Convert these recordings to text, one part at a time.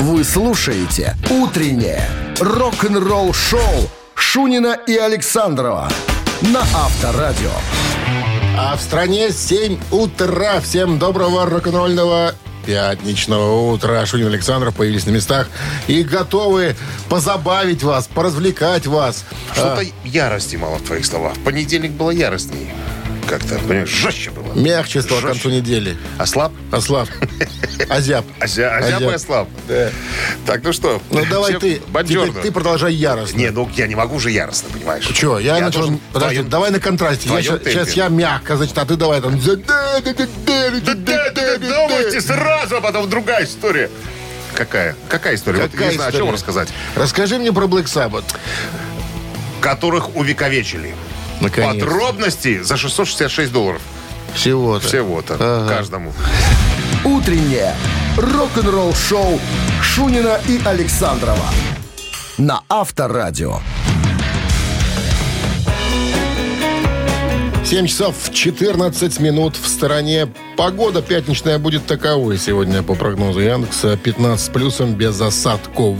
Вы слушаете «Утреннее рок-н-ролл-шоу» Шунина и Александрова на Авторадио. А в стране 7 утра. Всем доброго рок-н-ролльного пятничного утра. Шунин Александров появились на местах и готовы позабавить вас, поразвлекать вас. Что-то ярости мало в твоих словах. В понедельник было яростней. Как-то, понимаешь, жестче было. Мягче стало к концу недели. Ослаб? Ослаб. Озяб. Озя, озяб и Озяб. ослаб. Так, ну что? Ну давай ты, ты продолжай яростно. Не, ну я не могу же яростно, понимаешь? Че, я, начал... Подожди, давай на контрасте. Сейчас я мягко, значит, а ты давай там... Думайте сразу, а потом другая история. Какая? Какая история? вот Какая не знаю, о история? чем рассказать. Расскажи мне про Black Sabbath. Которых увековечили. Наконец. Подробности за 666 долларов. Всего-то. Всего-то. Ага. Каждому. «Утреннее рок-н-ролл-шоу» Шунина и Александрова на Авторадио. 7 часов 14 минут в стороне. Погода пятничная будет таковой сегодня по прогнозу Яндекса. 15 с плюсом без осадков.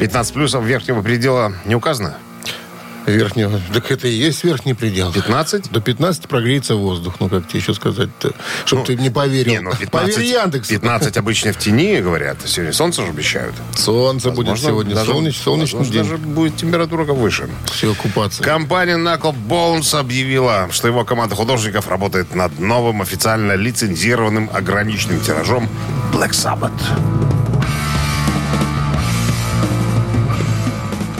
15 плюсов верхнего предела не указано? Верхнего. Так это и есть верхний предел. 15? До 15 прогреется воздух. Ну, как тебе еще сказать-то? Чтоб Ну, ты не поверил. Не, ну 15, Поверь Яндексу. 15 обычно в тени, говорят. Сегодня солнце же обещают. Солнце будет Возможно, сегодня. даже- Солнечный, солнечный возможно, день. даже будет температура выше. Все, купаться. Компания Knuckle Bones объявила, что его команда художников работает над новым официально лицензированным ограниченным тиражом Black Sabbath.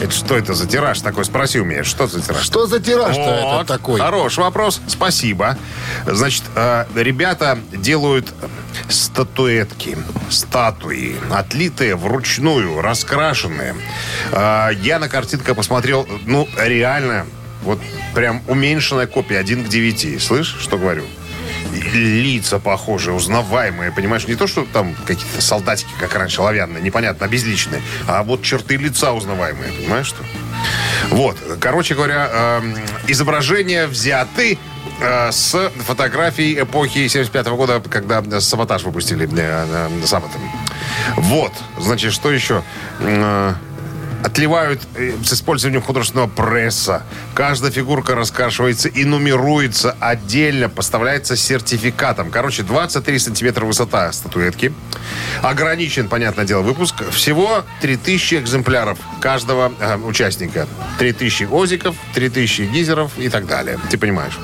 Это что это за тираж такой? Спроси у меня, что за тираж? Что за тираж-то Вот, этот такой? Хороший вопрос, спасибо. Значит, э, ребята делают статуэтки, статуи, отлитые вручную, раскрашенные. Э, я на картинках посмотрел, ну, реально, вот прям уменьшенная копия, 1 к 9. Слышь, что говорю? Лица похожие, узнаваемые, понимаешь, не то, что там какие-то солдатики, как раньше, оловянные, непонятно, обезличенные, а вот черты лица узнаваемые, понимаешь, что? Вот, короче говоря, эм, изображения взяты э, с фотографий эпохи 75 года, когда саботаж выпустили э, э, Саббатом. Вот, значит, что еще? Э, Отливают э, с использованием художественного пресса. Каждая фигурка раскрашивается и нумеруется отдельно, поставляется сертификатом. Короче, 23 сантиметра высота статуэтки. Ограничен, понятное дело, выпуск. Всего 3000 экземпляров каждого э, участника. 3000 озиков, 3000 гизеров и так далее. Ты понимаешь?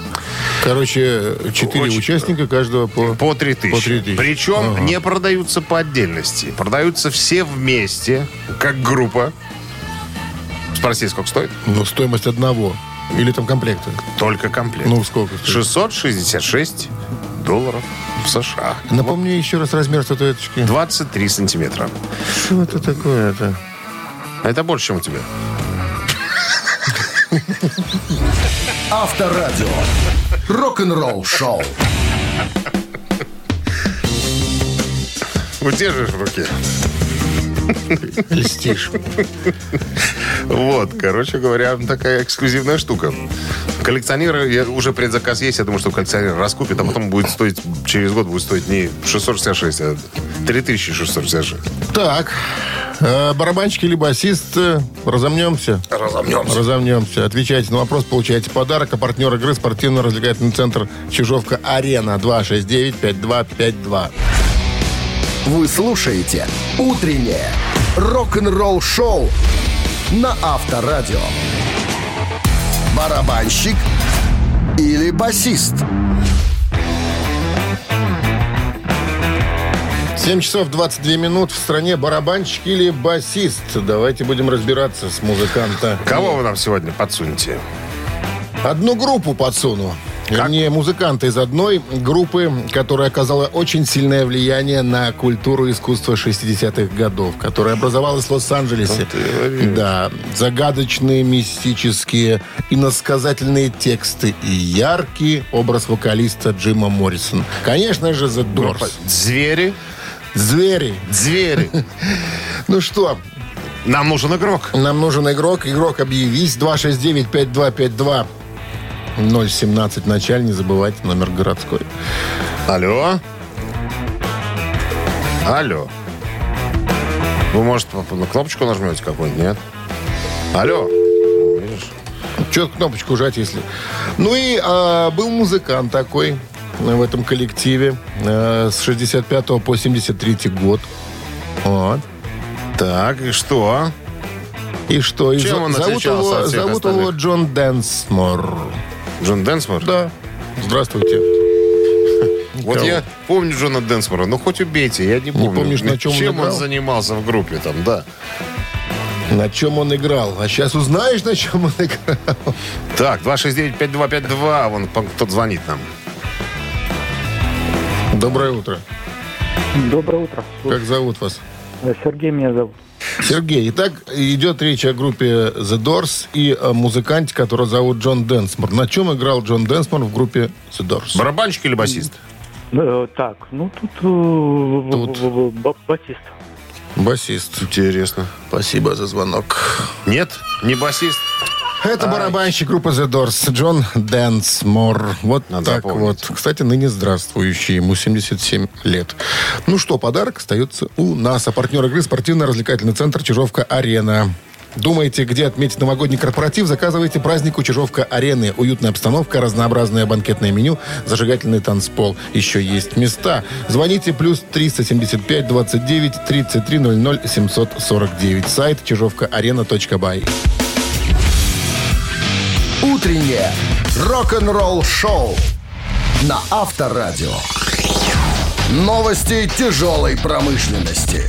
Короче, четыре Очень- участника каждого по... По 3000. По 3000. Причем Ага. не продаются по отдельности. Продаются все вместе, как группа. Спроси, сколько стоит? Ну, стоимость одного. Или там комплекта. Только комплект. Ну, сколько стоит? 666 долларов в США. Напомни еще раз размер статуэточки. 23 сантиметра. Что это такое-то? Это больше, чем у тебя. Авторадио. Рок-н-ролл-шоу. Удержишь в руке. Льстишь. Вот, короче говоря, такая эксклюзивная штука. Коллекционеры, я- уже предзаказ есть, я думаю, что коллекционер раскупит, а потом будет стоить, через год будет стоить не 666, а 3666. Так, э, барабанщик или басист, э, разомнемся? Разомнемся. Разомнемся. Отвечайте на вопрос, получаете подарок. А партнер игры спортивно-развлекательный центр Чижовка-Арена 269-5252. Вы слушаете «Утреннее рок-н-ролл-шоу» на Авторадио. Барабанщик или басист? 7 часов 22 минут в стране барабанщик или басист. Давайте будем разбираться с музыканта. Кого вы нам сегодня подсунете? Одну группу подсуну. Вернее, музыканта из одной группы, которая оказала очень сильное влияние на культуру и искусство 60-х годов, которая образовалась в Лос-Анджелесе. Да, загадочные, мистические, иносказательные тексты и яркий образ вокалиста Джима Моррисон. Конечно же, The Doors. Звери? Звери. Звери. Ну что, Нам нужен игрок. нам нужен игрок. Игрок, объявись. 269-5252. 017 в начале, не забывайте номер городской. Алло? Алло. Вы, может, на кнопочку нажмете какую-нибудь, нет? Алло. Видишь? Че кнопочку жать, если... Ну и а, был музыкант такой в этом коллективе э, с 65 по 73 год. Вот. Так, и что? И что? И Чем за- он зовут его, зовут его остальных? Джон Дэнсмор. Джон Дэнсмор? Да. Здравствуйте. Вот я помню Джона Дэнсмора. Ну, хоть убейте, я не помню. помнишь, на чем он Чем он играл? занимался в группе там, да. На чем он играл? А сейчас узнаешь, на чем он играл. Так, 269-5252. Вон кто-то звонит нам. Доброе утро. Доброе утро. Как зовут вас? Сергей меня зовут. Сергей. Итак, идет речь о группе The Doors и о музыканте, которого зовут Джон Дэнсмор. На чем играл Джон Дэнсмор в группе The Doors? Барабанщик или басист? Э, так, ну тут, э, Тут. басист. Басист. Интересно. Спасибо за звонок. Нет? Не басист? Это барабанщик группы The Doors Джон Дэнсмор. Вот Надо так запомнить. вот. Кстати, ныне здравствующий. Ему 77 лет. Ну что, подарок остается у нас. А партнер игры спортивно-развлекательный центр «Чижовка-Арена». Думаете, где отметить новогодний корпоратив? Заказывайте праздник у Чижовка-Арены. Уютная обстановка, разнообразное банкетное меню, зажигательный танцпол. Еще есть места. Звоните плюс 375 29 33 00 749. Сайт чижовкаарена.бай. Утреннее рок-н-ролл-шоу на Авторадио. Новости тяжелой промышленности.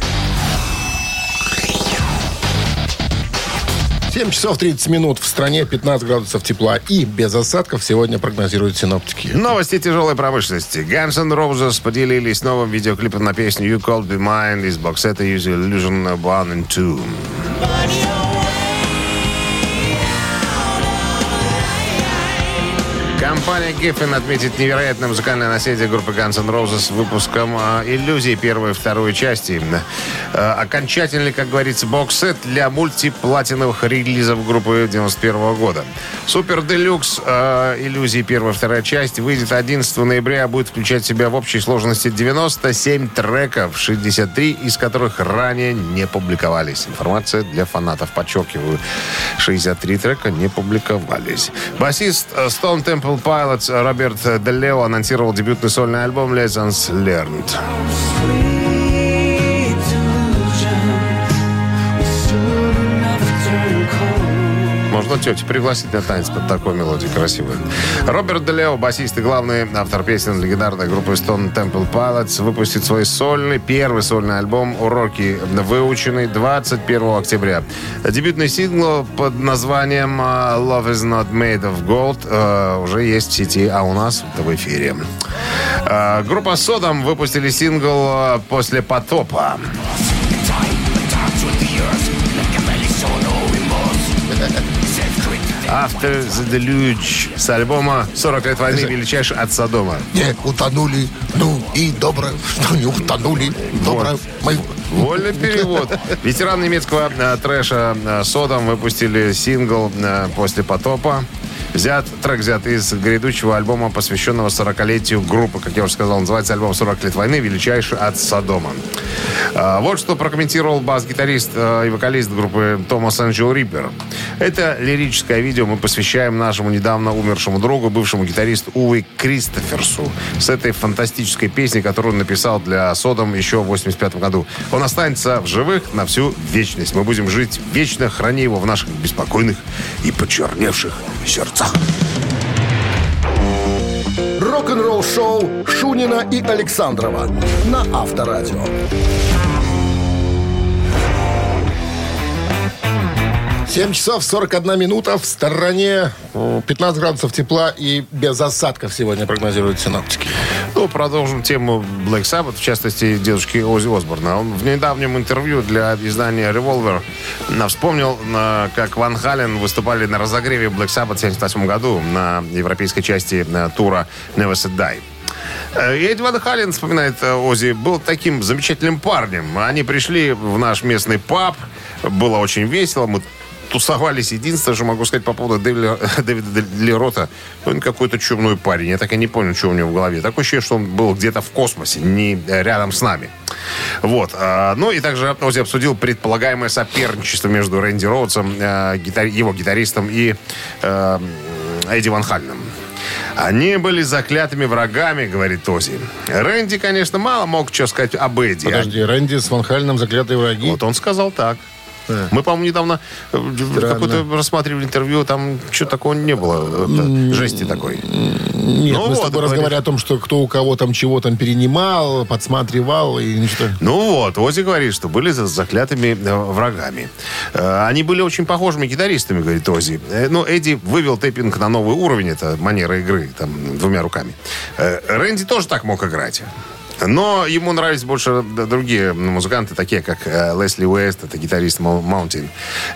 7 часов 30 минут. В стране 15 градусов тепла и без осадков сегодня прогнозируют синоптики. Новости тяжелой промышленности. Guns N' Roses поделились новым видеоклипом на песню You Called Me Mine из боксета Use Illusion 1 and 2. Компания Giffen отметит невероятное музыкальное наследие группы Guns N' Roses выпуском э, «Иллюзии» первой и второй части. Э, окончательный, как говорится, бокс-сет для мультиплатиновых релизов группы 91 года. Супер Делюкс э, «Иллюзии» первая и вторая часть выйдет 11 ноября, а будет включать в себя в общей сложности 97 треков, 63 из которых ранее не публиковались. Информация для фанатов, подчеркиваю. 63 трека не публиковались. Басист э, Stone Temple Pilots Роберт Делео анонсировал дебютный сольный альбом Lessons Learned. Можно тетю пригласить на танец под такой мелодию красивую. Роберт Делео, басист и главный автор песен легендарной группы Stone Temple Pilots, выпустит свой сольный, первый сольный альбом «Уроки выученный» 21 октября. Дебютный сингл под названием э, «Love is not made of gold» э, уже есть в сети, а у нас в эфире. Э, Группа «Содом» выпустили сингл «После потопа». After the Deluge с альбома «40 лет войны. Величайший от Содома». Не утонули, ну и добро, что не утонули. Добро, мы... Вольный перевод. Ветераны немецкого э, трэша э, Содом выпустили сингл э, «После потопа». Взят, трек взят из грядущего альбома, посвященного 40-летию группы. Как я уже сказал, называется альбом «40 лет войны. Величайший от Содома». А, Вот что прокомментировал бас-гитарист э, и вокалист группы Томас Анджел Риппер. Это лирическое видео мы посвящаем нашему недавно умершему другу, бывшему гитаристу Уве Кристоферсу. С этой фантастической песней, которую он написал для Содом еще в 85 году. Он останется в живых на всю вечность. Мы будем жить вечно, храни его в наших беспокойных и почерневших сердцах. Рок-н-ролл-шоу Шунина и Александрова на Авторадио. 7 часов 41 минута. В стороне э, 15 градусов тепла и без осадков сегодня прогнозируют синоптики. Продолжим тему Black Sabbath, в частности, дедушки Ози Осборна. Он в недавнем интервью для издания Revolver вспомнил, а, как Ван Хален выступали на разогреве Black Sabbath в 1978 году на европейской части а, тура Never Say Die. Э, Эдди Ван Хален, вспоминает э, Ози, был таким замечательным парнем. Они пришли в наш местный паб, было очень весело, мы тусовались. Единственное, что могу сказать по поводу Дэвида, Дэвида Лерота, он какой-то чумной парень. Я так и не понял, что у него в голове. Такое ощущение, что он был где-то в космосе, не рядом с нами. Вот. А, ну и также Ози обсудил предполагаемое соперничество между Рэнди Роудсом, э, его гитаристом и э, Эдди Ван Халленом. Они были заклятыми врагами, говорит Ози. Рэнди, конечно, мало мог что сказать об Эдди. Подожди, Рэнди с Ван Хальном заклятые враги. Вот он сказал так. Да. Мы, по-моему, недавно э, какое-то рассматривали интервью, там что такого не было, это, жести такой. Нет, Ну мы с вот, тобой говорит. разговаривали о том, что кто у кого там чего там перенимал, подсматривал и что. Ну вот, Ози говорит, что были за заклятыми э, врагами. Э, Они были очень похожими гитаристами, говорит Ози. Э, Ну, Эдди вывел тэппинг на новый уровень, это манера игры, там, двумя руками. Э, Рэнди тоже так мог играть. Но ему нравились больше другие музыканты, такие как э, Лесли Уэст, это гитарист Мау- Mountain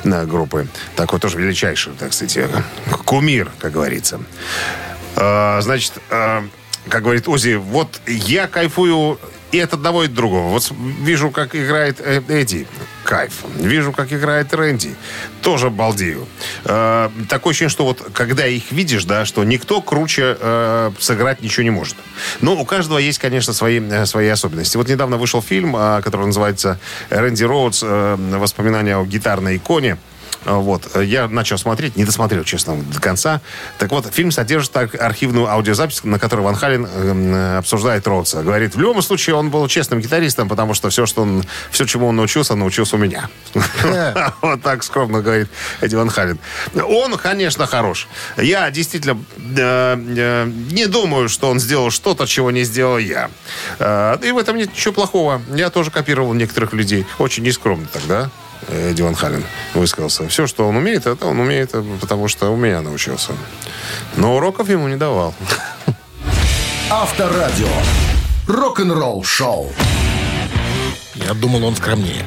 э, группы. Такой тоже величайший, так сказать, э, кумир, как говорится. Значит, как говорит Ози, вот я кайфую и от одного, и от другого. Вот вижу, как играет Эдди. Кайф. Вижу, как играет Рэнди. Тоже балдею. Э, такое ощущение, что вот когда их видишь, да, что никто круче э, сыграть ничего не может. Но у каждого есть, конечно, свои, э, свои особенности. Вот недавно вышел фильм, э, который называется «Рэнди Роудс. э, Воспоминания о гитарной иконе». А, Вот. Я начал смотреть, не досмотрел, честно, до конца. Так вот, фильм содержит ар- архивную аудиозапись, на которой Ван Хален э, обсуждает Роудса. Говорит, в любом случае он был честным гитаристом, потому что все, что он, все, чему он научился, научился у меня. Вот так скромно говорит Эдди Ван Хален. Он, конечно, хорош. Я действительно э, э, не думаю, что он сделал что-то, чего не сделал я. Э, И в этом нет ничего плохого. Я тоже копировал некоторых людей. Очень нескромно тогда. Эдди Ван Хален высказался. Все, что он умеет, это он умеет, э, потому что у меня научился. Но уроков ему не давал. Авторадио. Рок-н-ролл шоу. Я думал, он скромнее.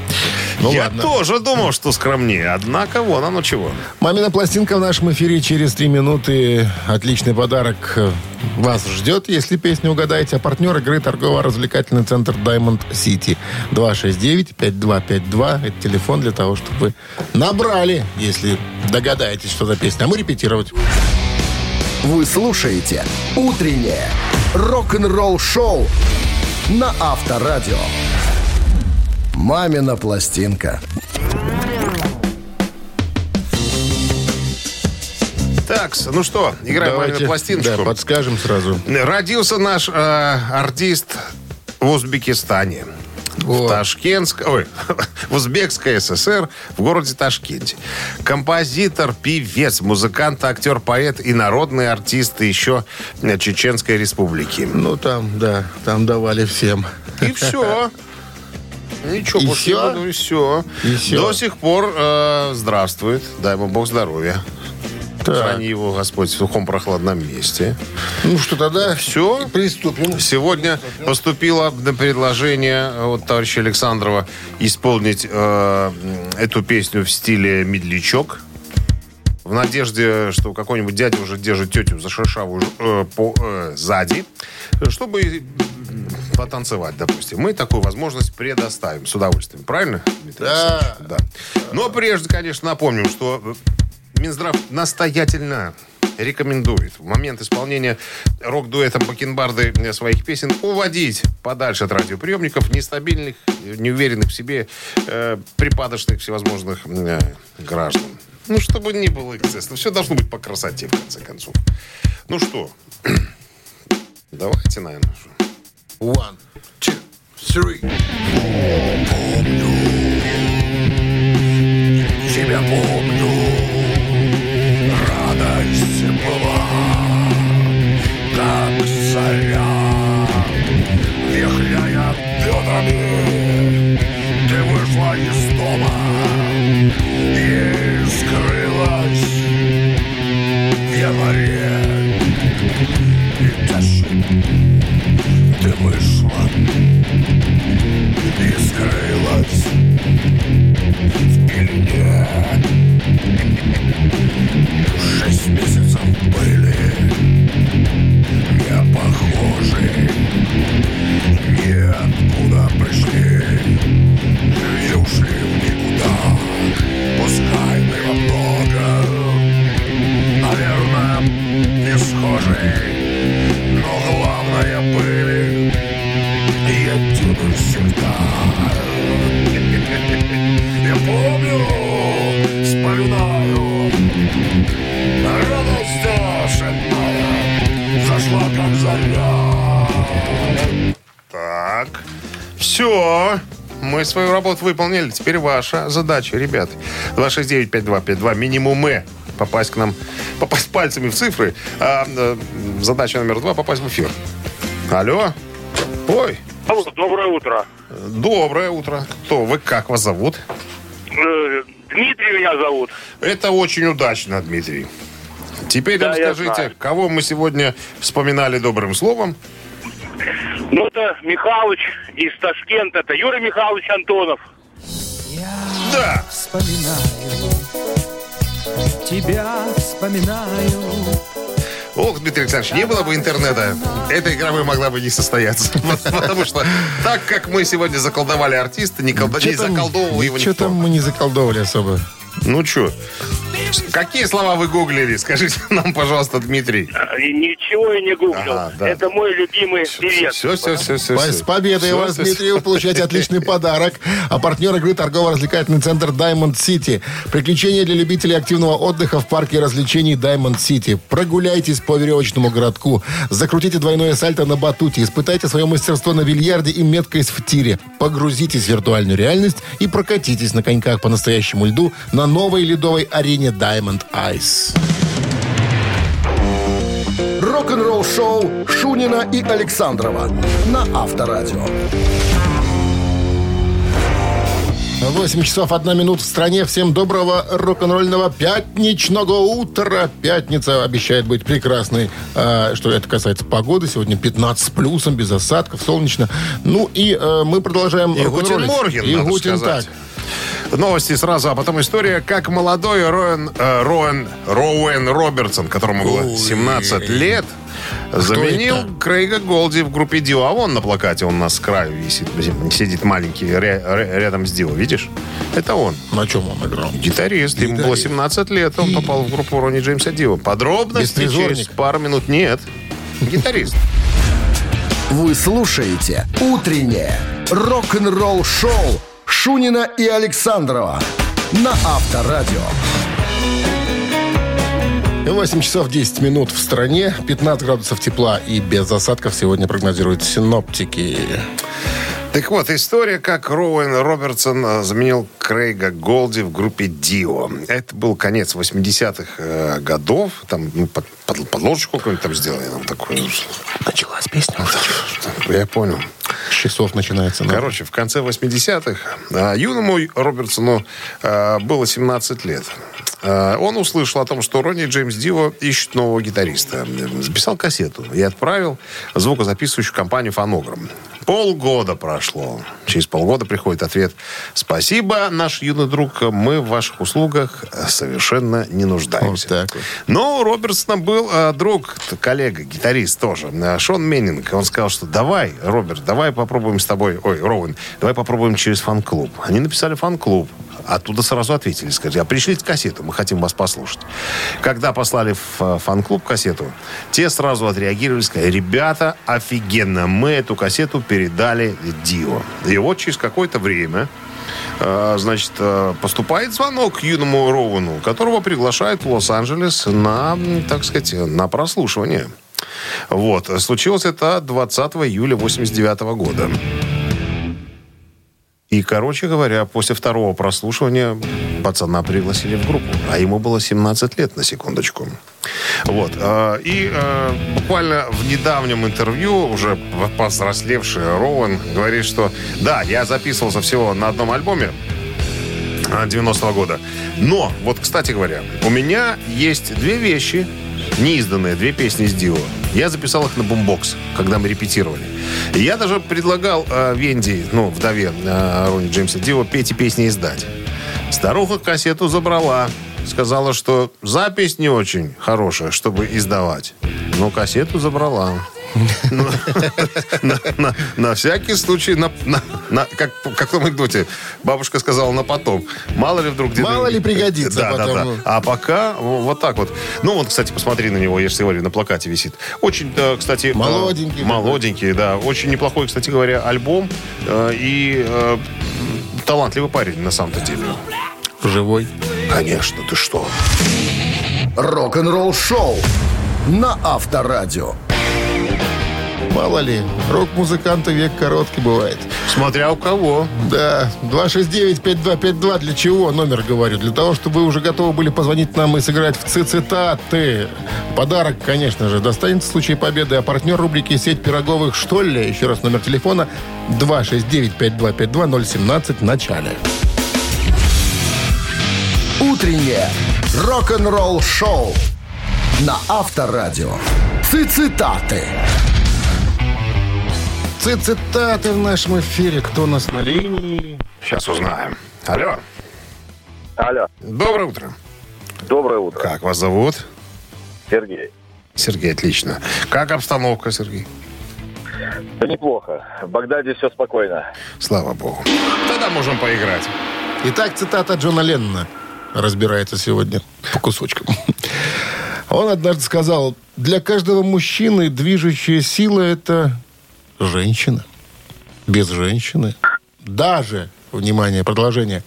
Ну Я ладно. тоже думал, что скромнее. Однако, вон оно чего. Мамина пластинка в нашем эфире через три минуты. Отличный подарок вас ждет, если песню угадаете. А партнер игры торгово-развлекательный центр Diamond City. 269-5252. Это телефон для того, чтобы вы набрали, если догадаетесь, что за песня. А мы репетировать. Вы слушаете «Утреннее рок-н-ролл-шоу» на Авторадио. «Мамина пластинка». Так, ну что, играем Давайте, мамину пластиночку. Да, подскажем сразу. Родился наш э, артист в Узбекистане. В О. Ташкентск... Ой, в Узбекской ССР, в городе Ташкенте. Композитор, певец, музыкант, актер, поэт и народный артист еще э, Чеченской Республики. Ну, там, да, там давали всем. И все. Ничего, И всё? надо, и все. И всё? До сих пор э, здравствует. Дай ему Бог здоровья. Так. Храни его Господь в сухом прохладном месте. Ну что, тогда Все. приступим. Сегодня поступило предложение от товарища Александрова исполнить э, эту песню в стиле медлячок. В надежде, что какой-нибудь дядя уже держит тетю за шершавую э, по, э, сзади, чтобы потанцевать, допустим. Мы такую возможность предоставим с удовольствием. Правильно? Дмитрий Да. Да. Но прежде, конечно, напомним, что Минздрав настоятельно рекомендует в момент исполнения рок-дуэтом Бакенбарды своих песен уводить подальше от радиоприемников нестабильных, неуверенных в себе, э, припадочных всевозможных э, граждан. Ну, чтобы не было эксцесса. Все должно быть по красоте, в конце концов. Ну что, давайте, наверное. One, two, three. Тебя помню, Шесть месяцев. Мы работу выполнили. Теперь ваша задача, ребят. 269-5252. Минимумы. Попасть к нам, попасть пальцами в цифры. А, э, задача номер два попасть в эфир. Алло. Ой. Алло, доброе утро. Доброе утро. Кто вы? Как вас зовут? Э, Дмитрий меня зовут. Это очень удачно, Дмитрий. Теперь Да, нам я скажите, знаю. кого мы сегодня вспоминали добрым словом? Ну, это Михалыч из Ташкента. Это Юрий Михайлович Антонов. Да. вспоминаю, тебя вспоминаю. Ох, Дмитрий Александрович, не было бы интернета, эта игра бы могла бы не состояться. Потому что так как мы сегодня заколдовали артиста, не, заколдовывал его Что никто. там мы не заколдовали особо? Ну что, какие слова вы гуглили? Скажите нам, пожалуйста, Дмитрий. И Ничего я не гуглил. Ага, да. Это мой любимый певец. Все, все, все, все. С победой вас, Дмитрий, вы получаете отличный подарок. А партнер игры торгово-развлекательный центр Diamond City. Приключения для любителей активного отдыха в парке развлечений Diamond City. Прогуляйтесь по веревочному городку. Закрутите двойное сальто на батуте. Испытайте свое мастерство на бильярде и меткость в тире. Погрузитесь в виртуальную реальность и прокатитесь на коньках по настоящему льду на новой ледовой арене Diamond Ice. Рок-н-ролл шоу Шунина и Александрова на Авторадио. 8 часов 1 минут в стране. Всем доброго рок-н-ролльного пятничного утра. Пятница обещает быть прекрасной. А, что это касается погоды. Сегодня 15 с плюсом, без осадков, солнечно. Ну и э, мы продолжаем И. Guten Morgen, И Guten Tag. Новости сразу, а потом история, как молодой Роэн, э, Роэн, Роуэн Робертсон, которому было 17 лет, заменил это? Крейга Голди в группе Дио. А вон на плакате он у нас с краю висит, сидит маленький ря- ря- рядом с Дио, видишь? Это он. На чем он играл? Гитарист. Ему было Гитарист. 17 лет, он попал в группу Ронни Джеймса Дио. Подробности через пару минут. Нет. Гитарист. Вы слушаете «Утреннее рок-н-ролл-шоу» Шунина и Александрова на Авторадио. 8 часов 10 минут в стране. 15 градусов тепла и без осадков сегодня прогнозируют синоптики. Так вот, история, как Роуэн Робертсон э, заменил Крейга Голди в группе Дио. Это был конец 80-х э, годов. Там ну, под, под- подложечку какую-нибудь там сделали нам такую. Началась песня. Я понял. Часов начинается. ну. Короче, в конце 80-х а, юному Робертсону а, было 17 лет. А, Он услышал о том, что Ронни Джеймс Дио ищет нового гитариста. Записал кассету и отправил звукозаписывающую компанию «Phonogram». Полгода прошло. Через полгода приходит ответ. Спасибо, наш юный друг, мы в ваших услугах совершенно не нуждаемся. Вот так вот. Но у Робертсона был э, друг, коллега, гитарист тоже, э, Шон Меннинг. Он сказал, что давай, Роберт, давай попробуем с тобой, ой, Роуэн, давай попробуем через фан-клуб. Они написали фан-клуб. Оттуда сразу ответили, сказали, а пришлите кассету, мы хотим вас послушать. Когда послали в э, фан-клуб кассету, те сразу отреагировали, сказали, ребята, офигенно, мы эту кассету передали Дио. И вот через какое-то время э, значит, э, поступает звонок юному Роуэну, которого приглашают в Лос-Анджелес на, так сказать, на прослушивание. Вот. Случилось это 20 июля 89 года. И, короче говоря, после второго прослушивания пацана пригласили в группу. А ему было 17 лет, на секундочку. Вот. э, И э, буквально в недавнем интервью уже повзрослевший Роуэн говорит, что да, я записывался всего на одном альбоме, 90-го года. Но, вот, кстати говоря, у меня есть две вещи, неизданные, две песни из Дио. Я записал их на бумбокс, когда мы репетировали. Я даже предлагал э, Венди, ну, вдове э, Ронни Джеймса Дио, петь и песни издать. Старуха кассету забрала. Сказала, что запись не очень хорошая, чтобы издавать. Но кассету забрала. Ну, на, всякий случай, как, в том анекдоте, бабушка сказала на потом. Мало ли вдруг... где-то- Мало ли пригодится Да, да, потом, да. А пока вот так вот. Ну, вот, кстати, посмотри на него, я же говорю, на плакате висит. Очень, да, кстати... э, Молоденький. Молоденький, да. Очень неплохой, кстати говоря, альбом. э, И э, талантливый парень, на самом-то деле. Живой. Конечно, ты что? Рок-н-ролл шоу на Авторадио. мало ли, рок-музыканта век короткий бывает. Смотря у кого. Да, 269-5252 для чего, номер говорю? Для того, чтобы вы уже готовы были позвонить нам и сыграть в цитаты. Подарок, конечно же, достанется в случае победы. А партнер рубрики «Сеть пироговых что ли?» Еще раз номер телефона 269-5252-017 в начале. Утреннее рок-н-ролл-шоу на Авторадио. Цитаты. Цитаты в нашем эфире. Кто у нас на линии? Сейчас узнаем. Алло. Алло, Доброе утро. доброе утро. Как вас зовут? Сергей. Сергей, отлично. Как обстановка, Сергей? Да неплохо. В Багдаде все спокойно. Слава богу. Тогда можем поиграть. Итак, цитата Джона Леннона разбирается сегодня по кусочкам. Он однажды сказал, для каждого мужчины движущая сила – это женщина. Без женщины. Даже, внимание, продолжение,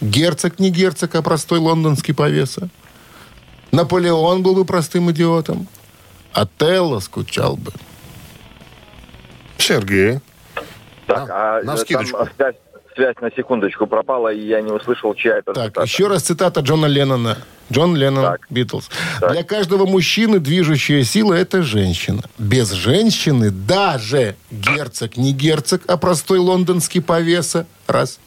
герцог не герцог, а простой лондонский повеса. Наполеон был бы простым идиотом. А Телло скучал бы. Сергей. Так, На- а на э, скидочку. там связь, связь на секундочку пропала, и я не услышал, чья это Так, цитата. еще раз цитата Джона Леннона. Джон Леннон, Так. Битлз. Так. Для каждого мужчины движущая сила – это женщина. Без женщины даже герцог не герцог, а простой лондонский повеса. Раз.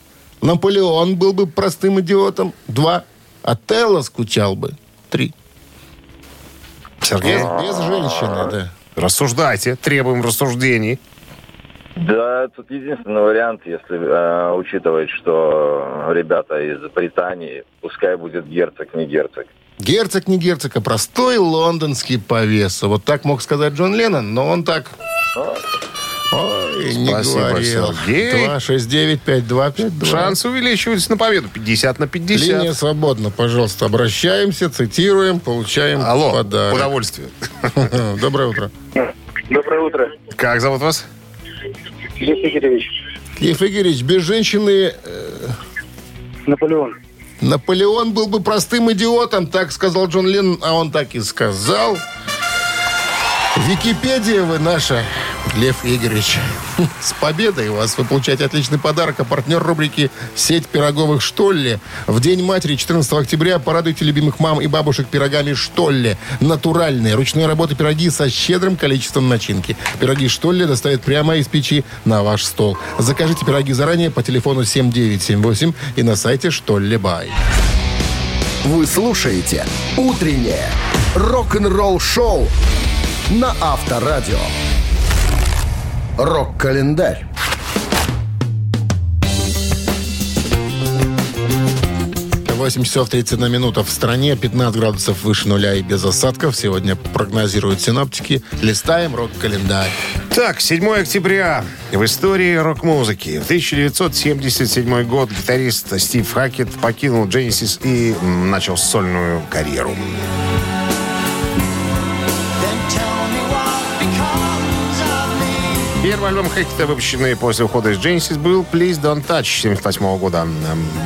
Наполеон был бы простым идиотом. Два. А скучал бы. Три. Сергей, Без, без женщины, да. рассуждайте. Требуем рассуждений. Да, тут единственный вариант, если э, учитывать, что ребята из Британии, пускай будет герцог, не герцог. Герцог не герцог, а простой лондонский повеса. Вот так мог сказать Джон Леннон, но он так... Ой, не Спасибо, говорил. Сергей. 269-5252. Шансы увеличиваются на победу. 50 на 50. Линия свободна, пожалуйста. Обращаемся, цитируем, получаем Алло, подарок. удовольствие. Доброе утро. Доброе утро. Как зовут вас? Лев Игоревич. Лев Игоревич, без женщины э, Наполеон. Наполеон был бы простым идиотом, так сказал Джон Леннон, а он так и сказал. Википедия вы наша, Лев Игоревич. С победой вас! Вы получаете отличный подарок. А партнер рубрики «Сеть пироговых Штолле». В День матери 14 октября порадуйте любимых мам и бабушек пирогами Штолле. Натуральные, ручной работы пироги со щедрым количеством начинки. Пироги Штолле доставят прямо из печи на ваш стол. Закажите пироги заранее по телефону 7978 и на сайте Штолле Бай. Вы слушаете «Утреннее рок-н-ролл-шоу» на Авторадио. Рок-календарь. 8 часов 31 минута в стране, 15 градусов выше нуля и без осадков. Сегодня прогнозируют синоптики. Листаем рок-календарь. Так, 7 октября в истории рок-музыки. В 1977 год гитарист Стив Хакет покинул Genesis и начал сольную карьеру. Первый альбом Хакета, выпущенный после ухода из Genesis, был Please Don't Touch 1978 года.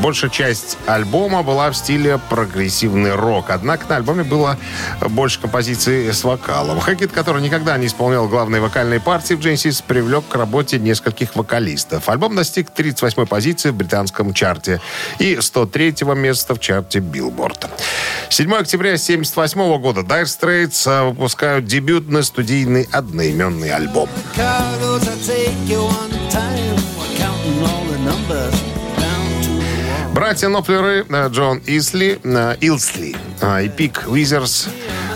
Большая часть альбома была в стиле прогрессивный рок. Однако на альбоме было больше композиций с вокалом. Хакет, который никогда не исполнял главные вокальные партии в Genesis, привлек к работе нескольких вокалистов. Альбом достиг 38-й позиции в британском чарте и 103-го места в чарте Billboard. 7 октября 1978 года Dire Straits выпускают дебютный студийный одноименный альбом. Братья Ноплеры э, Джон Исли, э, Илсли э, и Пик Уизерс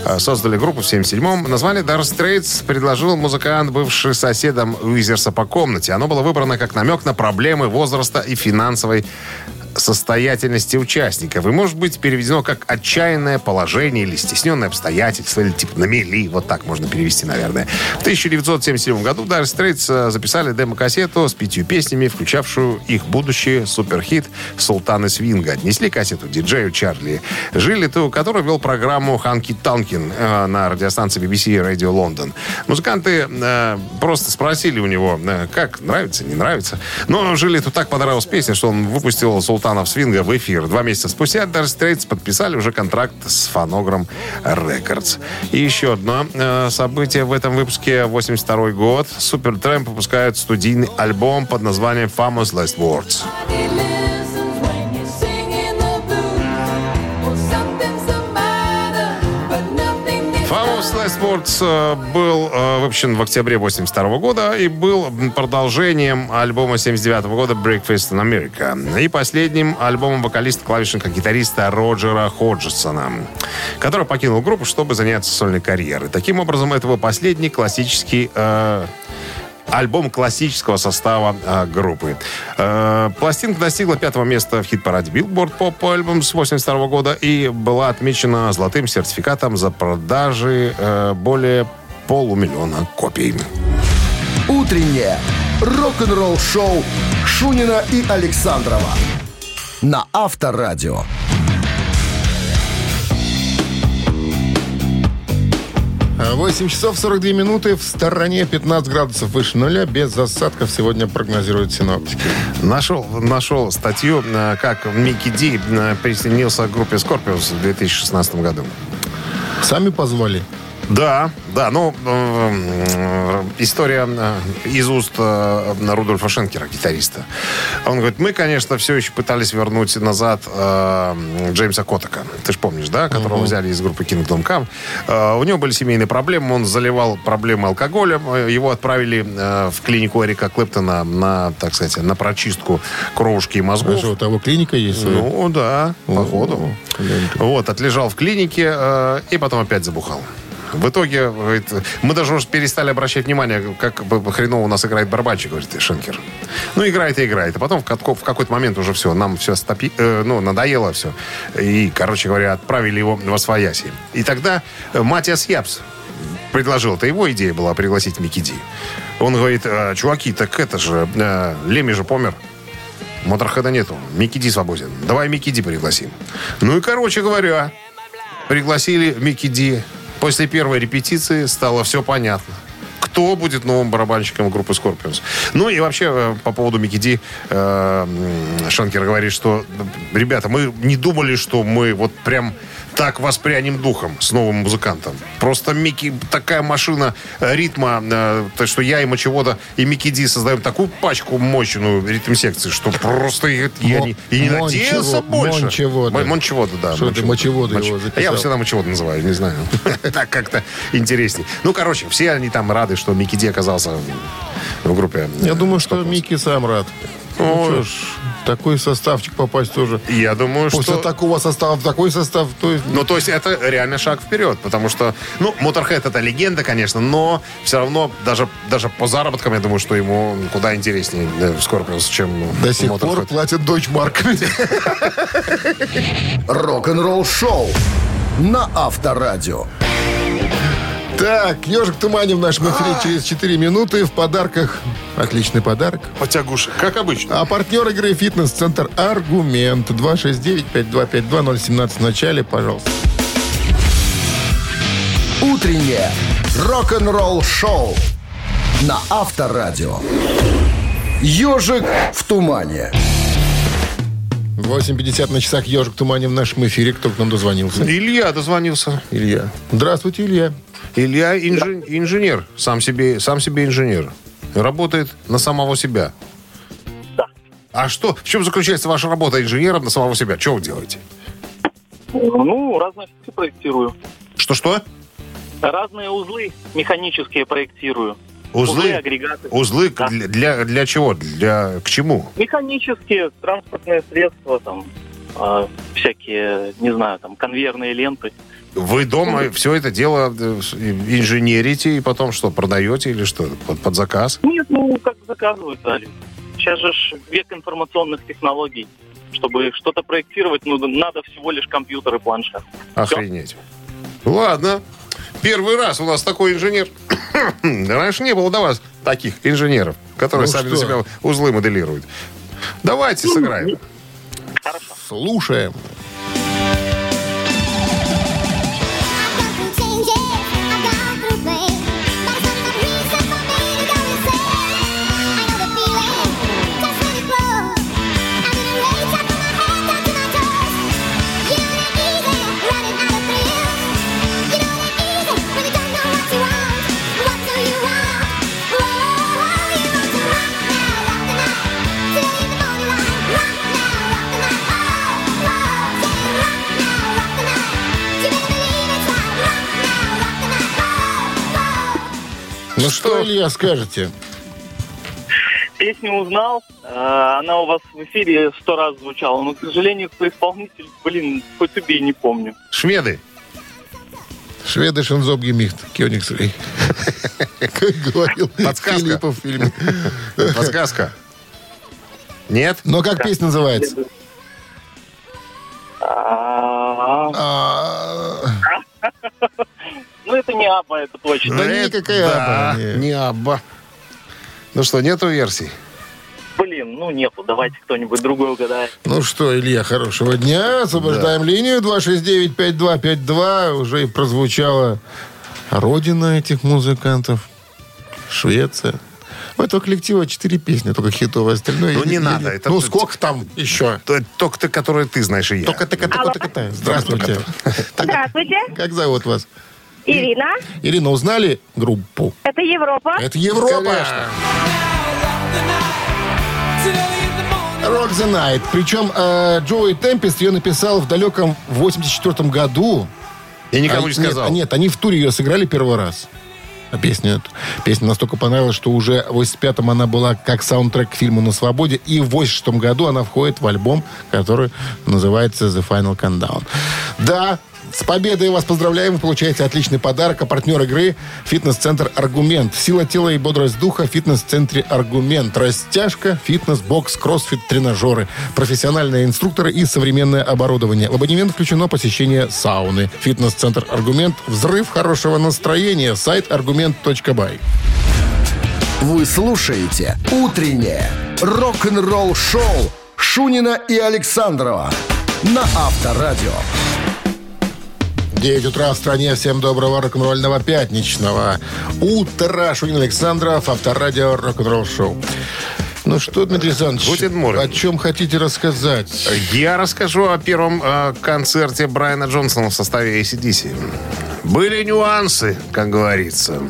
э, создали группу в 77-м. Название Dire Straits предложил музыкант, бывший соседом Уизерса по комнате. Оно было выбрано как намек на проблемы возраста и финансовой состоятельности участников и может быть переведено как отчаянное положение или стесненное обстоятельство, или типа на мели, вот так можно перевести, наверное. В 1977 году Dire Straits записали демо-кассету с пятью песнями, включавшую их будущий суперхит «Султаны свинга». Отнесли кассету диджею Чарли Жилету, который вел программу «Ханки Танкин» э, на радиостанции BBC Radio London. Музыканты э, просто спросили у него, э, как, нравится, не нравится. Но Жилету так понравилась песня, что он выпустил «Султаны султанов свинга в эфир. Два месяца спустя Dire Straits подписали уже контракт с фонограмм Records. И еще одно э, событие в этом выпуске. 82 год. Supertramp выпускает студийный альбом под названием Famous Last Words. Last Words э, был э, выпущен в октябре 82 года и был продолжением альбома 79 года Breakfast in America и последним альбомом вокалиста-клавишника-гитариста Роджера Ходжесона, который покинул группу, чтобы заняться сольной карьерой. Таким образом, это был последний классический э, альбом классического состава э, группы. Э, пластинка достигла пятого места в хит-параде Billboard Pop с 82 года и была отмечена золотым сертификатом за продажи э, более полумиллиона копий. Утреннее рок-н-ролл-шоу Шунина и Александрова на Авторадио. 8 часов 42 минуты. В стороне 15 градусов выше нуля. Без осадков сегодня прогнозируют синоптики. Нашел, нашел статью, э, как Микки Ди э, присоединился к группе Scorpions в 2016 году. Сами позвали? Да, да, ну, э, история э, из уст э, Рудольфа Шенкера, гитариста. Он говорит, мы, конечно, все еще пытались вернуть назад э, Джеймса Котака. Ты же помнишь, да, которого взяли из группы Kingdom Come. Э, у него были семейные проблемы, он заливал проблемы алкоголем. Э, Его отправили э, в клинику Эрика Клэптона на, так сказать, на прочистку кровушки и мозгов. Что, у того клиника есть? Ну, да, походу. Вот, отлежал в клинике э, и потом опять забухал. В итоге говорит, мы даже уже перестали обращать внимание, как хреново у нас играет барабанщик, говорит Шенкер. Ну, играет и играет. А потом в, в какой-то момент уже все, нам все стопи, э, ну, надоело все. И, короче говоря, отправили его в Освояси. И тогда э, Матиас Япс предложил, это его идея была пригласить Микки Ди. Он говорит, «А, чуваки, так это же, э, Леми же помер. Моторхеда нету. Микки Ди свободен. Давай Микки Ди пригласим. Ну и, короче говоря, пригласили Микки Ди. После первой репетиции стало все понятно. Кто будет новым барабанщиком группы Scorpions. Ну и вообще, э, по поводу Микки Ди, э, Шанкер говорит, что, э, ребята, мы не думали, что мы вот прям так воспрянем духом с новым музыкантом. Просто Микки такая машина э, ритма, э, то, что я и Мочевода, и Микки Ди создаем такую пачку мощную ритм-секции, что просто я, я не, и не надеялся больше. Мончевода. Мончевода, да. Что ты Мочевода его А я записал? всегда Мочевода называю, не знаю. Так как-то интересней. Ну, короче, все они там рады, что Микки Ди оказался в- группе. Я э, думаю, что. Микки сам рад. Ну, такой составчик попасть тоже. Я думаю, После что... такого состава в такой состав, то есть... Ну, то есть это реально шаг вперед, потому что, ну, Motorhead это легенда, конечно, но все равно даже, даже по заработкам, я думаю, что ему куда интереснее э, в Scorpions, чем До сих Motorhead. пор платят дойчмарками. Рок-н-ролл-шоу на Авторадио. Так, ежик в тумане в нашем эфире через 4 минуты. В подарках отличный подарок. Потягуша, как обычно. А партнер игры «Фитнес-центр Аргумент». 269-5252-017 в начале, пожалуйста. Утреннее рок-н-ролл-шоу на Авторадио. Ежик в тумане. 8.50 на часах «Ежик в тумане» в нашем эфире. Кто к нам дозвонился? Илья дозвонился. Илья. Здравствуйте, Илья. Илья инжи- инженер, сам себе, сам себе инженер. Работает на самого себя. Да. А что, в чем заключается ваша работа инженером на самого себя? Что вы делаете? Ну, разные штуки проектирую. Что-что? Разные узлы механические проектирую. Узлы? агрегаты. Узлы Да. для, для, для чего? Для, к чему? Механические, транспортные средства, там, а, всякие, не знаю, там, конвейерные ленты. Вы дома все это дело э, инженерите и потом что, продаете или что? Под, под заказ? Нет, ну, как заказывают, дали. Сейчас же век информационных технологий. Чтобы что-то проектировать, ну, надо всего лишь компьютер и планшет. Охренеть. Ладно. Первый раз у нас такой инженер. Раньше не было до вас таких инженеров, которые Ну сами для что? себя узлы моделируют. Давайте сыграем. Слушаем. Ну что, Илья, скажете? Песню узнал, э, она у вас в эфире сто раз звучала, но, к сожалению, кто исполнитель, блин, хоть убей, не помню. Шведы. Шведы Шензоб Гемихт, Кёнигсрей. Как говорил Подсказка. Филиппов в фильме. Подсказка. Нет? Но как песня называется? Ну, это не Аба, это точно. Да Это- никакая да, Абба, не Абба. Ну что, нету версий? Блин, ну нету, давайте кто-нибудь другой угадает. Ну что, Илья, хорошего дня. Освобождаем линию 269-5252. Уже и прозвучала родина этих музыкантов. Швеция. У этого коллектива четыре песни, только хитовые. Остальное... Ну, не еле- надо, это ну, сколько там еще? То- Только ты, которые ты знаешь, и я. Только ты, только ты. Здравствуйте. Здравствуйте, Как зовут вас? Ирина. Ирина, узнали группу? Это Европа. Это Европа. Rock the Night. Причем э, Джоуи Темпест ее написал в далеком 84 году. Я никому А, не сказал. Нет, нет, они в туре ее сыграли первый раз. А Песню эту. Песня настолько понравилась, что уже в 85-м она была как саундтрек к фильму «На свободе», и в 86 году она входит в альбом, который называется «The Final Countdown». Да, с победой вас поздравляем. Вы получаете отличный подарок. А партнер игры – фитнес-центр «Аргумент». Сила тела и бодрость духа фитнес-центре «Аргумент». Растяжка, фитнес-бокс, кроссфит, тренажеры, профессиональные инструкторы и современное оборудование. В абонемент включено посещение сауны. Фитнес-центр «Аргумент». Взрыв хорошего настроения. Сайт argument.by. Вы слушаете «Утреннее рок-н-ролл-шоу» Шунина и Александрова на Авторадио. 9 утра в стране. Всем доброго рок-н-ролльного пятничного утра. Шунин Александров, Авторадио, рок-н-ролл шоу. Ну что, Дмитрий Александрович, о чем хотите рассказать? Я расскажу о первом э, концерте Брайана Джонсона в составе ACDC. Были нюансы, как говорится.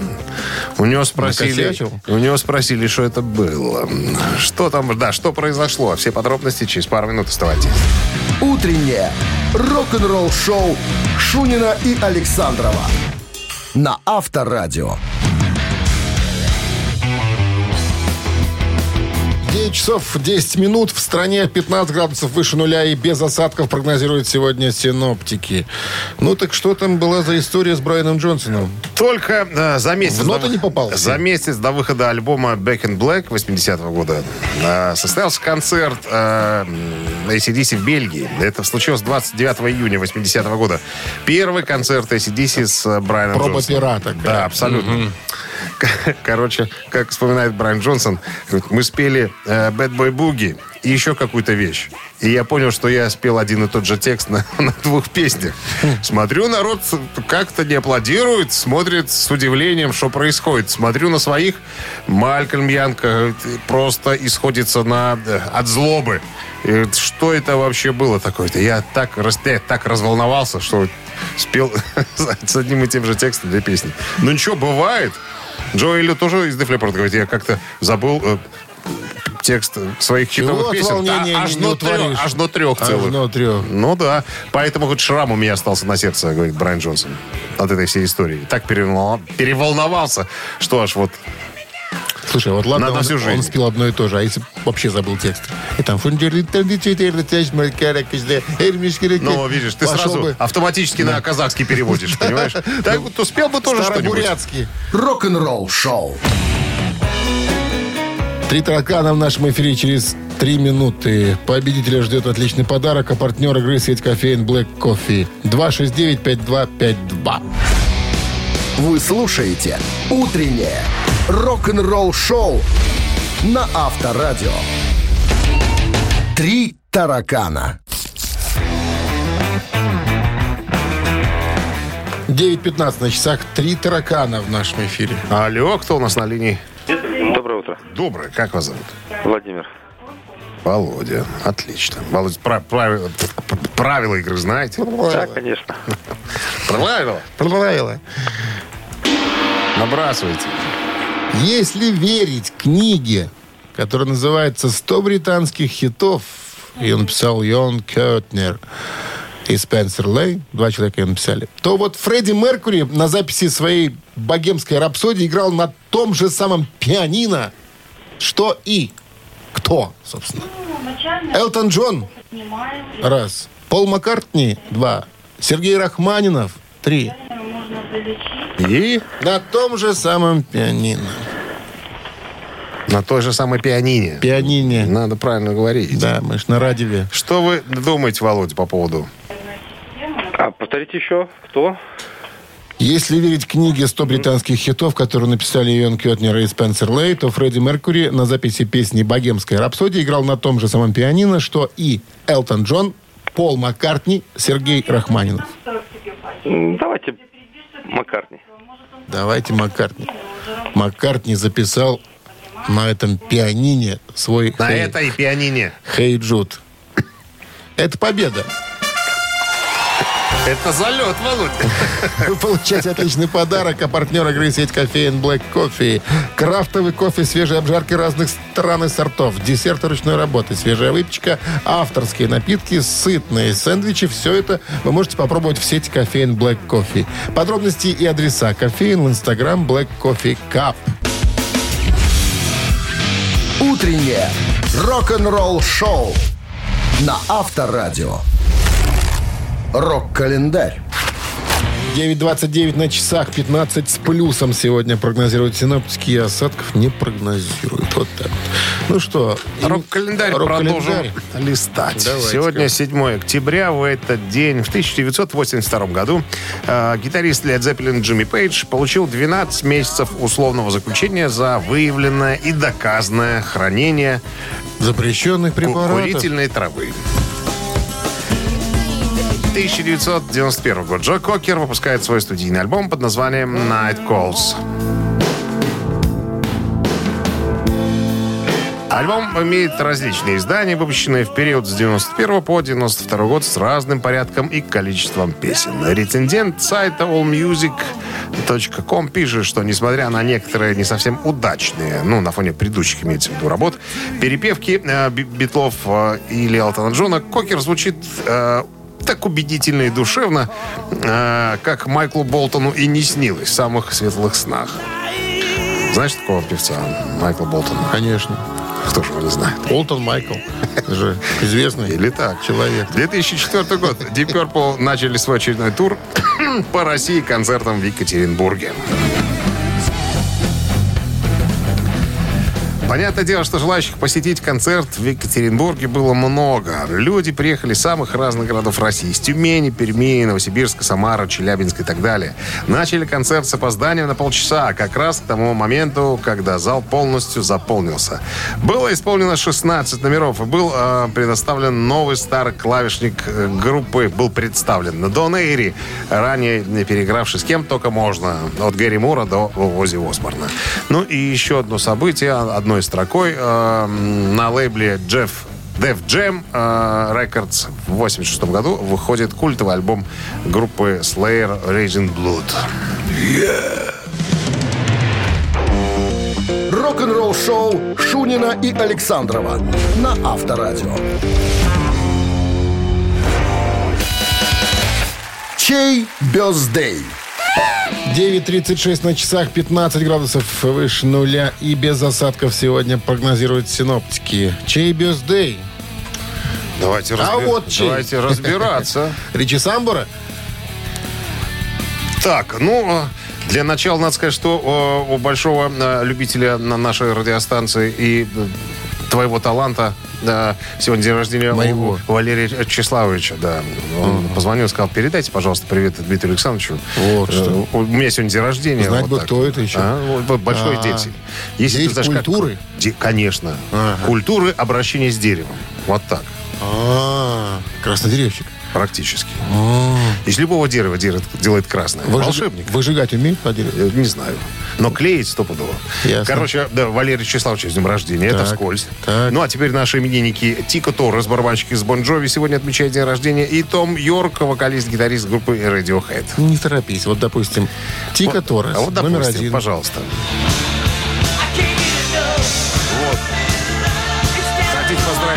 У него спросили, у него спросили, что это было. Что там, да, что произошло. Все подробности через пару минут оставайтесь. Утреннее рок-н-ролл-шоу Шунина и Александрова на Авторадио. 9 часов 10 минут. В стране 15 градусов выше нуля и без осадков прогнозируют сегодня синоптики. Ну так что там была за история с Брайаном Джонсоном? Только э, за месяц... В ноты до- не попался? За месяц до выхода альбома Back in Black 80-го года э, состоялся концерт э, ACDC в Бельгии. Это случилось 29 июня 80-го года. Первый концерт ACDC с э, Брайаном Проба Джонсоном. пера такая. Да, абсолютно. Короче, как вспоминает Брайан Джонсон, мы спели э, Bad Boy Boogie и еще какую-то вещь. И я понял, что я спел один и тот же текст на, на двух песнях. Смотрю, народ как-то не аплодирует, смотрит с удивлением, что происходит. Смотрю на своих, Малькольм Янка э, просто исходится на, э, от злобы. И что это вообще было такое-то? Я так, я так разволновался, что спел с одним и тем же текстом две песни. Ну ничего, бывает. Джоэлю тоже из Дефлепорт говорит, я как-то забыл э, текст своих хитовых песен. волнения аж, до трех, аж до трех Аж целых. до трех. Ну да. Поэтому хоть шрам у меня остался на сердце, говорит Брайан Джонсон. От этой всей истории. Так переволновал- переволновался, что аж вот... Слушай, вот ладно, Надо он, всю жизнь. он спел одно и то же, а если вообще забыл текст? И там... Ну, видишь, ты Пошел сразу бы. автоматически на казахский переводишь, понимаешь? Так вот, успел бы тоже что-нибудь. Старобурятский. Рок-н-ролл-шоу. Три таракана в нашем эфире через три минуты. Победителя ждет отличный подарок, а партнер игры сеть кофеин Black Coffee. 269-5252. Вы слушаете «Утреннее рок-н-ролл-шоу» на Авторадио. «Три таракана». 9.15 на часах. Три таракана в нашем эфире. Алло, кто у нас на линии? Доброе утро. Доброе, как вас зовут? Владимир. Володя. Отлично. Володя, пра- правила, правила игры знаете? Да, конечно. Правила? Правила. Набрасывайте. Если верить книге, которая называется «100 британских хитов», ее написал Йон Кётнер и Спенсер Лей, два человека ее написали, то вот Фредди Меркури на записи своей богемской рапсодии играл на том же самом пианино, что и кто, собственно. Элтон Джон. Раз. Пол Маккартни. Два. Сергей Рахманинов. Три. И На том же самом пианино. на той же самой пианине. Пианине. Надо правильно говорить. Да, мы ж на радио. Что вы думаете, Володя, по поводу? А повторите еще, кто? Если верить книге «100 британских хитов», которую написали Йон Кётнер и Спенсер Лей, то Фредди Меркури на записи песни «Богемская рапсодия» играл на том же самом пианино, что и Элтон Джон, Пол Маккартни, Сергей Рахманинов. Давайте Маккартни. Давайте Маккартни. Маккартни записал на этом пианине свой На «Хей, этой пианине. Хей Джуд». Это победа. Это залет, Володя. Вы получаете отличный подарок, а партнер игры сеть кофеин Black Coffee. Крафтовый кофе, свежие обжарки разных стран и сортов, десерты ручной работы, свежая выпечка, авторские напитки, сытные сэндвичи. Все это вы можете попробовать в сети кофеин Black Coffee. Подробности и адреса кофеин в инстаграм Black Coffee Cup. Утреннее рок-н-ролл-шоу на Авторадио. Рок-календарь. 9.29 на часах, 15 с плюсом сегодня прогнозируют синоптики, и осадков не прогнозируют. Вот так. Ну что, Рок-календарь рок-календарь. продолжим листать. Давайте-ка. Сегодня 7 октября. В этот день, в 1982 году, э, гитарист Led Zeppelin Джимми Пейдж получил 12 месяцев условного заключения за выявленное и доказанное хранение Запрещенных препаратов. курительной травы. 1991 год. Джо Кокер выпускает свой студийный альбом под названием «Night Calls». Альбом имеет различные издания, выпущенные в период с 91 по 92 год с разным порядком и количеством песен. Рецензент сайта allmusic.com пишет, что несмотря на некоторые не совсем удачные, ну, на фоне предыдущих имеется в виду работ, перепевки э, Би- Битлов э, или Элтона Джона, Кокер звучит э, так убедительно и душевно, э, как Майклу Болтону и не снилось в самых светлых снах. Знаешь такого певца Майкла Болтона? Конечно. Кто же его не знает? Олтон Майкл. Это же известный Или так. человек. 2004 год. Deep Purple начали свой очередной тур по России концертом в Екатеринбурге. Понятное дело, что желающих посетить концерт в Екатеринбурге было много. Люди приехали из самых разных городов России. Из Тюмени, Перми, Новосибирска, Самара, Челябинска и так далее. Начали концерт с опозданием на полчаса, как раз к тому моменту, когда зал полностью заполнился. Было исполнено 16 номеров и был э, предоставлен новый старый клавишник э, группы, был представлен Дон Эйри, ранее переигравший с кем только можно, от Гэри Мура до Ози Осборна. Ну и еще одно событие, одной строкой, э, на лейбле Jeff Def Jam э, Records в 86 году выходит культовый альбом группы Slayer Raging Blood. Рок-н-ролл-шоу Шунина и Александрова на Авторадио. Чей бездей? 9.36 на часах, 15 градусов выше нуля и без осадков сегодня прогнозируют синоптики. Чей бездей? Давайте, А разби- вот чей. Давайте разбираться. Ричи Самбора? Так, ну, для начала надо сказать, что э, у большого э, любителя на нашей радиостанции и э, твоего таланта э, сегодня день рождения Моего. у Валерия Чеславовича, да. Он позвонил, сказал, передайте, пожалуйста, привет Дмитрию Александровичу. Вот Э, что. У меня сегодня день рождения. Знать вот бы, так. кто это еще. А, вот большой А, деятель. Если деятель ты знаешь, как- культуры? Де- конечно. Ага. Культуры обращения с деревом. Вот так. А, краснодеревщик. Практически. Из любого дерева делает, делает красное. Выжиг- Волшебник. Выжигать умеет по дереву? Э, Не знаю. Но клеить стопудово. Ясно. Короче, да, Валерий Чеславович, с днем рождения. Это вскользь. так. Ну, а теперь наши именинники Тико Торрес, барабанщик из Бон Джови, сегодня отмечает день рождения. И Том Йорк, вокалист-гитарист группы Radiohead. Не торопись. Вот, допустим, Тика Торрес, А вот, номер один. пожалуйста.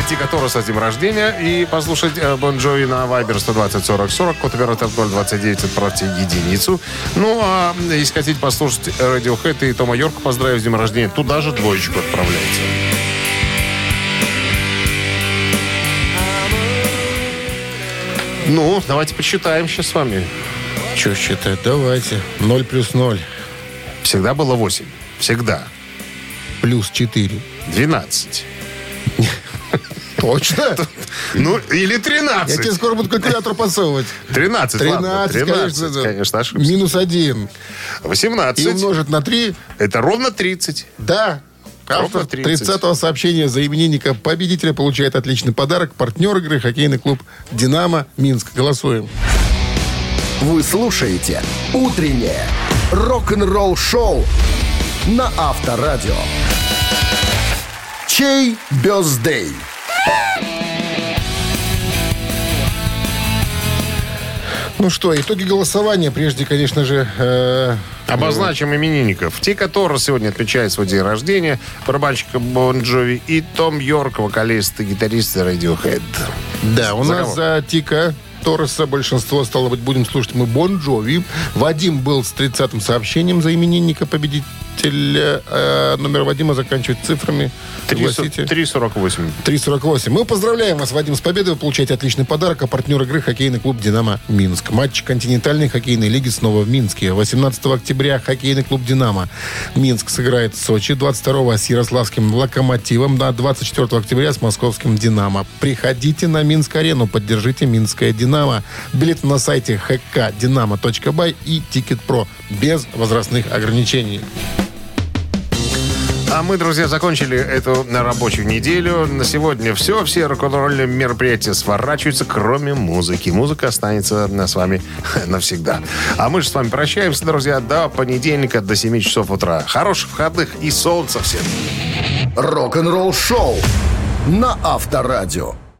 Тика Торреса с днем рождения и послушать э, Бон Джови на Viber 120 40 40, код оператор 029, отправьте единицу. Ну, а если хотите послушать Radiohead и Тома Йорка поздравить с днем рождения, туда же двоечку отправляйте. Ну, давайте посчитаем сейчас с вами. Что считать? Давайте. 0 плюс 0. Всегда было 8. Всегда. Плюс 4. 12. Точно? Ну, или Я 13. тебе скоро буду калькулятор подсовывать. 13, 13, ладно. 13, конечно. конечно, ошибся. Минус 1. 18. И умножить на 3. Это ровно 30. Да. Ровно Автор 30. 30-го сообщения за именинника победителя получает отличный подарок. Партнер игры хоккейный клуб «Динамо» Минск. Голосуем. Вы слушаете «Утреннее рок-н-ролл-шоу» на Авторадио. Чей бездей? Ну что, итоги голосования. Прежде, конечно же, э, Обозначим именинников. Ти, который сегодня отмечает свой день рождения, барабанщика Бон Джови и Том Йорк, вокалист и гитарист Radiohead. да, у За нас кого? за Тика Торреса большинство, стало быть, будем слушать мы Бон Джови. Вадим был с 30-м сообщением за именинника победителя. Э, номер Вадима заканчивает цифрами. Согласите? 3,48. 3.48. Мы поздравляем вас, Вадим, с победой. Вы получаете отличный подарок. А партнер игры хоккейный клуб «Динамо» Минск. Матч континентальной хоккейной лиги снова в Минске. 18 октября хоккейный клуб «Динамо» Минск сыграет в Сочи. 22 с Ярославским «Локомотивом». На 24 октября с московским «Динамо». Приходите на Минск-арену. Поддержите «Минское Динамо». Билет на сайте hkdinamo.by и Ticket Pro. Без возрастных ограничений. А мы, друзья, закончили эту рабочую неделю. На сегодня все. Все рок-н-ролльные мероприятия сворачиваются, кроме музыки. Музыка останется с вами навсегда. А мы же с вами прощаемся, друзья, до понедельника, до 7 часов утра. Хороших выходных и солнца всем. Рок-н-ролл-шоу на Авторадио.